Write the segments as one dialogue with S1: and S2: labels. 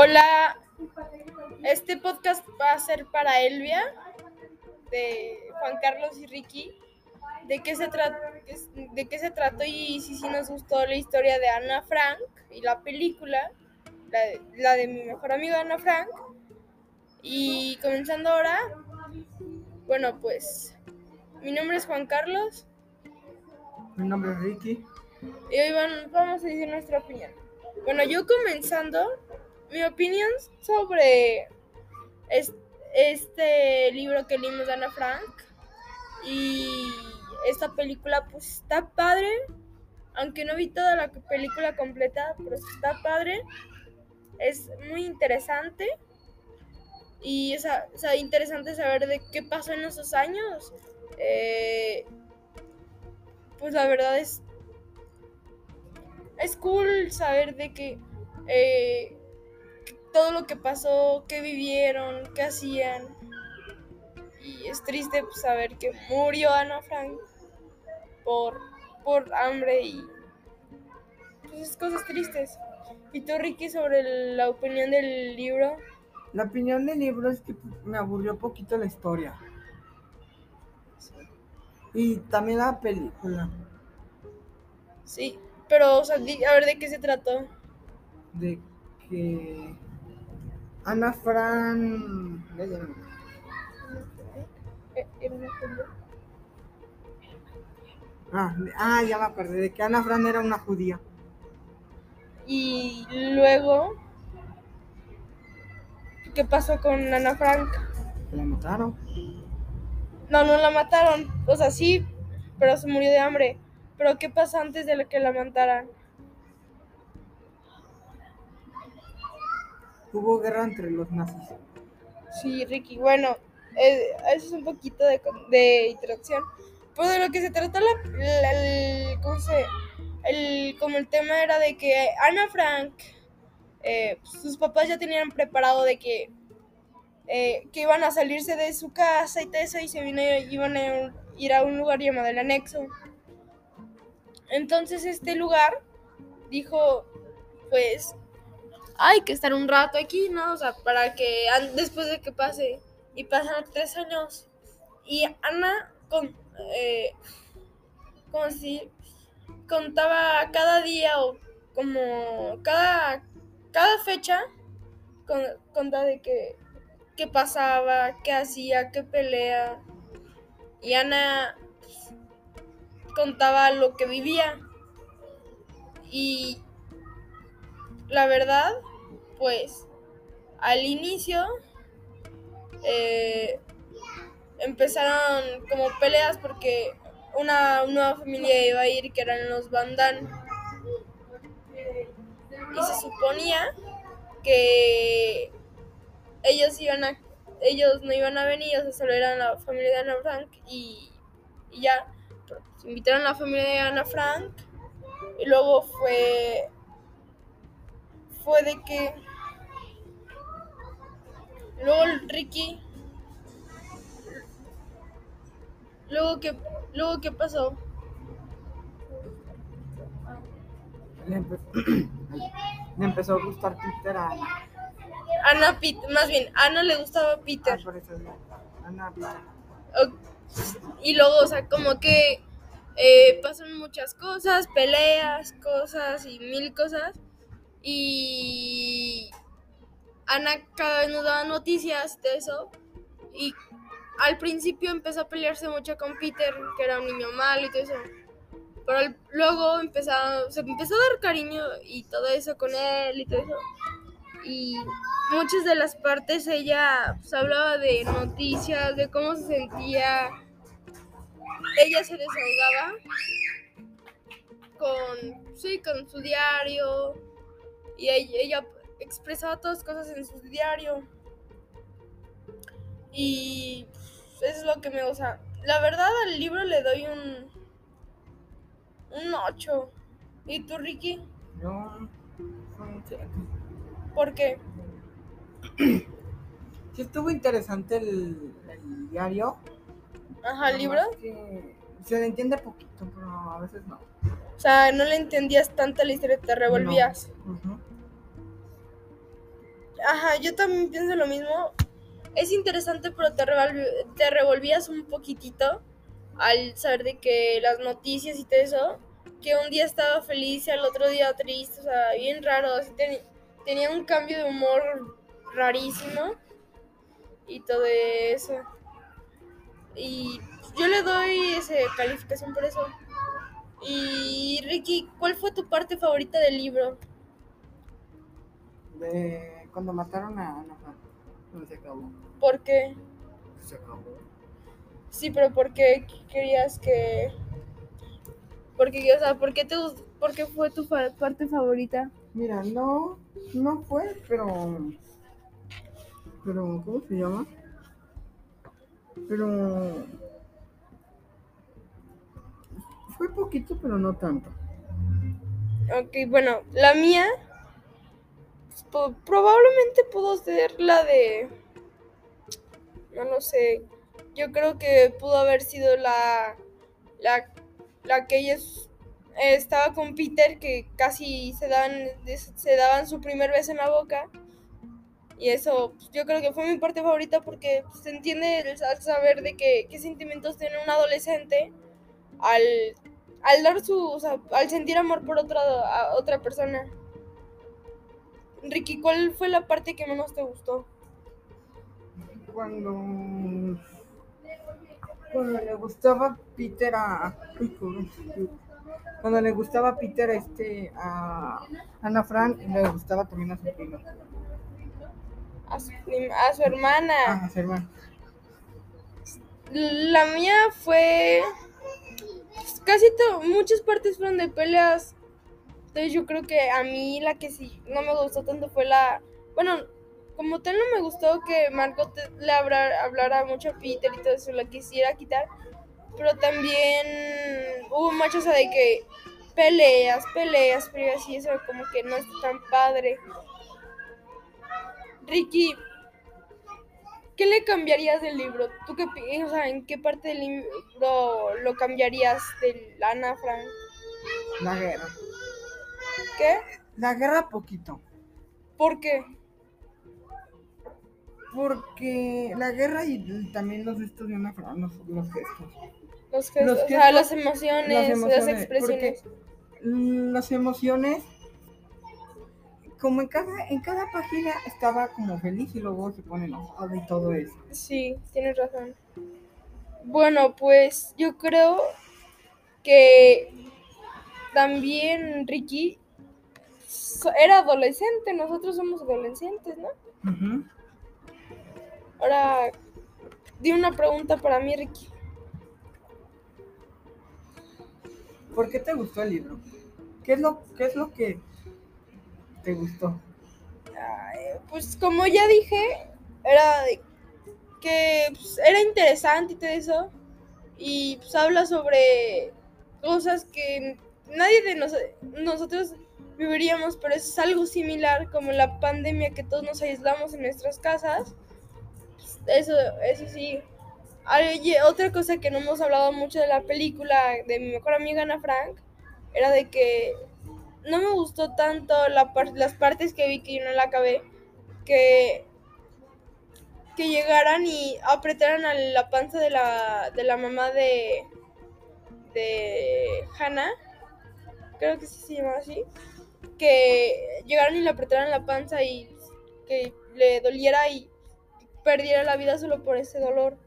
S1: Hola, este podcast va a ser para Elvia, de Juan Carlos y Ricky. ¿De qué se, de qué se trató y si sí nos gustó la historia de Ana Frank y la película, la de, la de mi mejor amiga Ana Frank? Y comenzando ahora, bueno, pues mi nombre es Juan Carlos
S2: Mi nombre es Ricky.
S1: y hoy vamos a decir nuestra opinión. Bueno, yo comenzando, mi opinión sobre es- este libro que leímos de Ana Frank y esta película, pues está padre, aunque no vi toda la película completa, pero está padre, es muy interesante. Y es interesante saber de qué pasó en esos años. Eh, pues la verdad es es cool saber de que eh, todo lo que pasó, qué vivieron, qué hacían. Y es triste pues, saber que murió Ana Frank por, por hambre y pues, cosas tristes. ¿Y tú, Ricky, sobre la opinión del libro?
S2: La opinión del libro es que pues, me aburrió poquito la historia. Y también la película.
S1: Sí, pero, o sea, a ver de qué se trató.
S2: De que Ana Fran.
S1: Eh, era una película.
S2: Ah, ah, ya me acordé. De que Ana Fran era una judía.
S1: Y luego, ¿qué pasó con Ana Frank?
S2: La mataron.
S1: No, no la mataron. O sea, sí, pero se murió de hambre. Pero ¿qué pasó antes de que la mataran?
S2: Hubo guerra entre los nazis.
S1: Sí, Ricky. Bueno, eh, eso es un poquito de, de introducción. Pues de lo que se trató la, el, ¿cómo se? El, como el tema era de que Ana Frank, eh, sus papás ya tenían preparado de que, eh, que iban a salirse de su casa y todo eso y se vine- iban a ir a un lugar llamado el anexo. Entonces este lugar dijo, pues, hay que estar un rato aquí, ¿no? O sea, para que después de que pase, y pasan tres años, y Ana, con, eh, como si contaba cada día o como cada, cada fecha, con, contaba de que, qué pasaba, qué hacía, qué pelea, y Ana pues, contaba lo que vivía. Y la verdad, pues al inicio eh, empezaron como peleas porque una nueva familia iba a ir que eran los Bandan y se suponía que ellos iban a ellos no iban a venir, o sea, solo eran la familia de Ana Frank y, ya. Pero, pues, invitaron a la familia de Ana Frank y luego fue fue de que luego Ricky luego que luego qué pasó
S2: Le, empe- le empezó a gustar Peter a Ana.
S1: Ana Pit más bien Ana le gustaba
S2: Ah,
S1: Peter
S2: por eso, Ana Peter.
S1: Y luego o sea como que eh, pasan muchas cosas peleas cosas y mil cosas y Ana cada vez nos daba noticias de eso y al principio empezó a pelearse mucho con Peter, que era un niño malo y todo eso. Pero luego empezó, se empezó a dar cariño y todo eso con él y todo eso. Y muchas de las partes ella pues, hablaba de noticias, de cómo se sentía. Ella se desahogaba con, sí, con su diario. Y ella expresaba todas cosas en su diario. Y pues, eso es lo que me gusta. La verdad al libro le doy un un 8. ¿Y tú, Ricky?
S2: Yo. un.
S1: ¿Por qué?
S2: Sí estuvo interesante el, el diario.
S1: Ajá, ¿el libro?
S2: Que se le entiende poquito, pero a veces no.
S1: O sea, no le entendías tanto la historia, te revolvías.
S2: No.
S1: Ajá, yo también pienso lo mismo. Es interesante, pero te, revol- te revolvías un poquitito al saber de que las noticias y todo eso, que un día estaba feliz y al otro día triste, o sea, bien raro. tenía un cambio de humor rarísimo y todo eso. Y yo le doy ese calificación por eso. Y Ricky, ¿cuál fue tu parte favorita del libro?
S2: De cuando mataron a Ana. No se acabó.
S1: ¿Por qué?
S2: Se acabó.
S1: Sí, pero ¿por qué querías que...? Porque, o sea, ¿por qué, te, por qué fue tu fa- parte favorita?
S2: Mira, no, no fue, pero. Pero, ¿cómo se llama? Pero. Fue poquito, pero no tanto.
S1: Ok, bueno, la mía pues, probablemente pudo ser la de... No lo sé. Yo creo que pudo haber sido la... La, la que ellos... eh, estaba con Peter, que casi se daban, se daban su primer beso en la boca. Y eso, pues, yo creo que fue mi parte favorita porque pues, se entiende al saber de que, qué sentimientos tiene un adolescente al, al dar su, o sea, al sentir amor por otra, otra persona. Ricky, ¿cuál fue la parte que menos te gustó?
S2: Cuando. Cuando le gustaba Peter a. Cuando le gustaba Peter este a Ana Frank, le gustaba también a su prima.
S1: A su, prim- a su hermana.
S2: Ah, a su hermano.
S1: La mía fue. pues, casi muchas partes fueron de peleas. Entonces yo creo que a mí la que sí no me gustó tanto fue la. Bueno, como tal no me gustó que Margot te- le hablara, hablara mucho a Peter y todo eso, la quisiera quitar. Pero también hubo muchas de que peleas, peleas, peleas y eso como que no está tan padre. Ricky, ¿Qué le cambiarías del libro? ¿Tú qué, o en qué parte del libro lo cambiarías de Ana Frank?
S2: La guerra.
S1: ¿Qué?
S2: La guerra poquito.
S1: ¿Por qué?
S2: Porque la guerra y también los gestos de Frank, los, los gestos.
S1: Los gestos,
S2: Los
S1: las emociones,
S2: las
S1: expresiones.
S2: Las emociones, como en cada, en cada página estaba como feliz y luego se pone enojado y todo eso.
S1: Sí, tienes razón. Bueno, pues yo creo que también Ricky era adolescente, nosotros somos adolescentes, ¿no? Ahora, di una pregunta para mí, Ricky.
S2: ¿Por qué te gustó el libro? ¿Qué es lo, qué es lo que te gustó?
S1: Pues como ya dije, era de que pues, era interesante y todo eso. Y pues habla sobre cosas que nadie de nos- nosotros viviríamos, pero es algo similar como la pandemia que todos nos aislamos en nuestras casas. Pues, Eso, eso sí. Otra cosa que no hemos hablado mucho de la película de mi mejor amiga Ana Frank era de que no me gustó tanto la par- las partes que vi que yo no la acabé que que llegaran y apretaran a la panza de la de la mamá de de Hannah creo que sí se llama así que llegaran y le apretaran la panza y que le doliera y perdiera la vida solo por ese dolor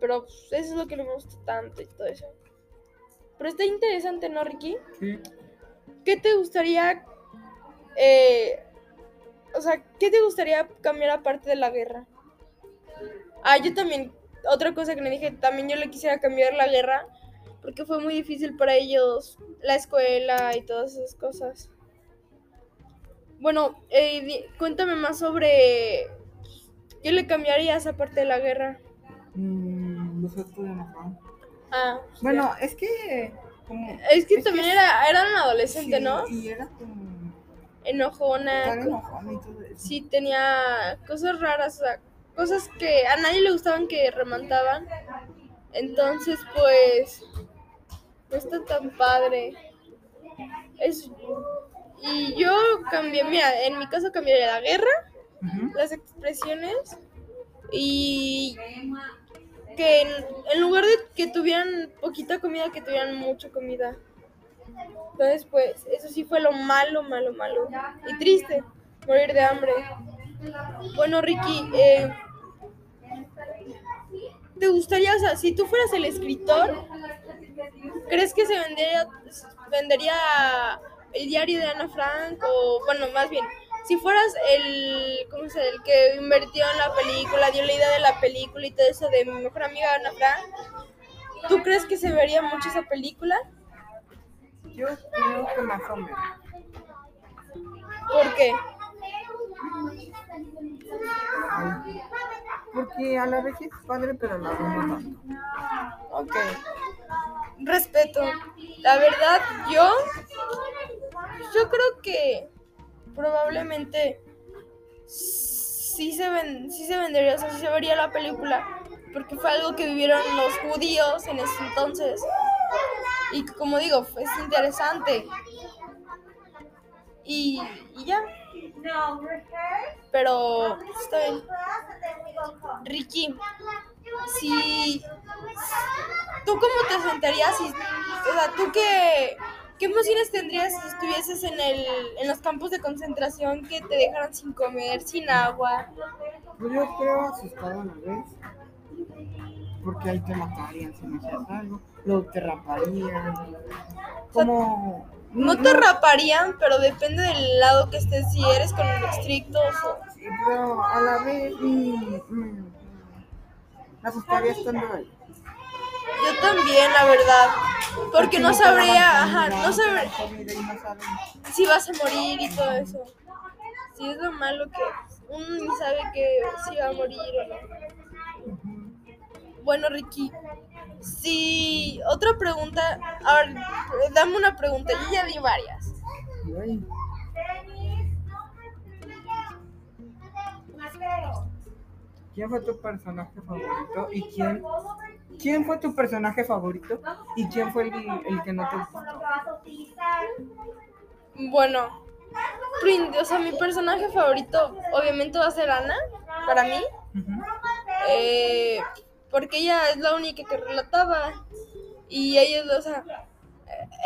S1: pero pues, eso es lo que no me gustó tanto y todo eso pero está interesante no Ricky
S2: Sí.
S1: ¿Qué te gustaría, eh, o sea, qué te gustaría cambiar aparte de la guerra? Ah, yo también, otra cosa que me dije, también yo le quisiera cambiar la guerra, porque fue muy difícil para ellos la escuela y todas esas cosas. Bueno, eh, cuéntame más sobre qué le cambiarías aparte de la guerra.
S2: Mm, los gestos de.
S1: Ah,
S2: Bueno, es que como
S1: es que
S2: es
S1: también
S2: que-
S1: era, era un adolescente,
S2: sí,
S1: ¿no?
S2: Y era como
S1: Enojona.
S2: tan enojado y todo eso.
S1: sí tenía cosas raras, o sea, cosas que a nadie le gustaban que remontaban. Entonces, pues, está tan padre. Es, Y yo cambié, mira, en mi caso cambiaría la guerra, las expresiones y que en, en lugar de que tuvieran poquita comida, que tuvieran mucha comida. Entonces, pues, eso sí fue lo malo, malo, malo. Y triste, morir de hambre. Bueno, Ricky, eh, ¿te gustaría, o sea, si tú fueras el escritor, ¿crees que se vendería, vendería el diario de Ana Frank? O, bueno, más bien, si fueras el, ¿cómo se el que invirtió en la película, dio la idea de la película y todo eso de mi mejor amiga Ana Frank, ¿tú crees que se vería mucho esa película?
S2: Yo creo que más o menos.
S1: ¿Por qué?
S2: Porque a la vez es padre, pero a la vez no tanto.
S1: Ok. Respeto. La verdad, yo. Yo creo que probablemente sí se, ven, sí se vendería, o sea, sí se vería la película. Porque fue algo que vivieron los judíos en ese entonces. Y como digo, es interesante. Y, y ya. Pero está bien. Ricky, si ¿Tú cómo te sentirías si, o sea, tú qué, qué emociones tendrías si estuvieses en el, en los campos de concentración que te dejaran sin comer, sin agua?
S2: Pues yo creo asustado a la vez. Porque ahí te matarían si no hacías algo. Luego te raparían. Como.
S1: No te raparían, pero depende del lado que estés, si eres con estrictos o...
S2: Sí, pero a la vez. mm, mm, me asustaría estando ahí.
S1: Yo también, la verdad. Porque no sabría, ajá, no sabría si vas a morir y todo eso. Sí, es lo malo que uno ni sabe que si va a morir o no. Bueno, Ricky, si otra pregunta, a ver, dame una pregunta, yo ya di varias.
S2: ¿Quién fue tu personaje favorito y quién quién fue tu personaje favorito y quién fue el, el que no te gustó?
S1: Bueno, o sea, mi personaje favorito obviamente va a ser Ana, para mí, eh, porque ella es la única que relataba y ella, o sea,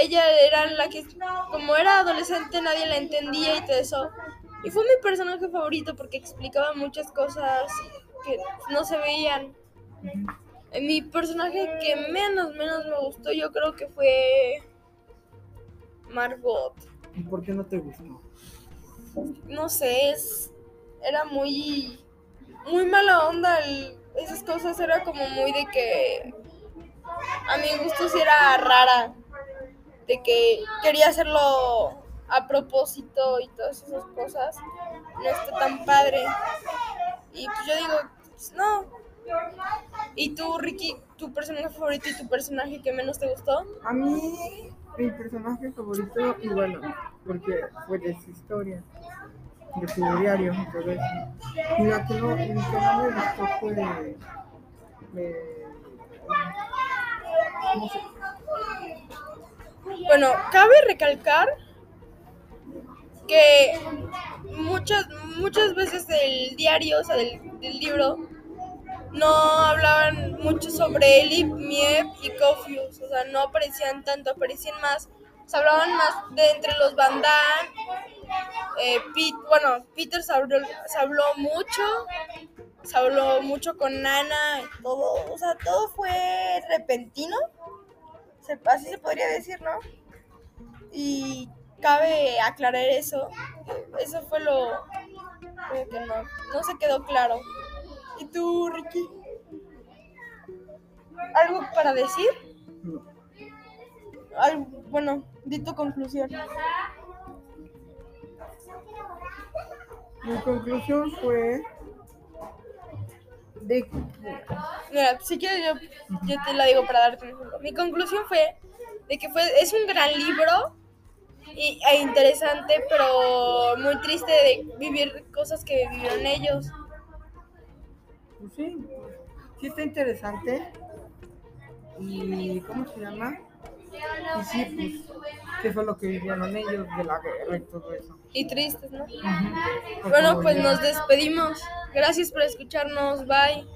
S1: ella era la que, como era adolescente, nadie la entendía y todo eso. Y fue mi personaje favorito porque explicaba muchas cosas que no se veían. Eh, Mi personaje que menos, menos me gustó, yo creo que fue Margot.
S2: ¿Y por qué no te gustó?
S1: No sé, es, era muy, muy mala onda. el- esas cosas era como muy de que a mi gusto sí era rara. De que quería hacerlo a propósito y todas esas cosas. No está tan padre. Y pues yo digo, pues, no. ¿Y tú, Ricky, tu personaje favorito y tu personaje que menos te gustó?
S2: A mí, mi personaje favorito, y bueno, porque fue de su historia, de su diario y todo eso. Y la que no, y que no me gustó fue de. de- no sé,
S1: Bueno, cabe recalcar que muchas, muchas veces del diario, o sea, del, del libro, no hablaban mucho sobre Elip, Miep y Cofius, o sea, no aparecían tanto, aparecían más, o sea, hablaban más de entre los Bandan, eh, Pete, bueno, Peter se habló, se habló mucho, se habló mucho con Nana y todo, o sea, todo fue repentino, se- así se podría decir, ¿no? Y cabe aclarar eso. Eso fue lo como que no, no se quedó claro. ¿Y tú, Ricky? ¿Algo para decir?
S2: no.
S1: Bueno, di tu conclusión.
S2: Mi conclusión fue de que
S1: Mira, si quieres yo, yo te la digo para darte un ejemplo. Mi conclusión fue de que fue, es un gran libro y, e interesante, pero muy triste de vivir cosas que vivieron ellos.
S2: Pues sí, pues, sí está interesante. Y ¿cómo se llama? Y sí, pues qué fue lo que vivieron ellos de la guerra y todo eso.
S1: Y tristes, ¿no?
S2: Ujú. Porque
S1: Bueno, pues nos despedimos. Gracias por escucharnos. Bye.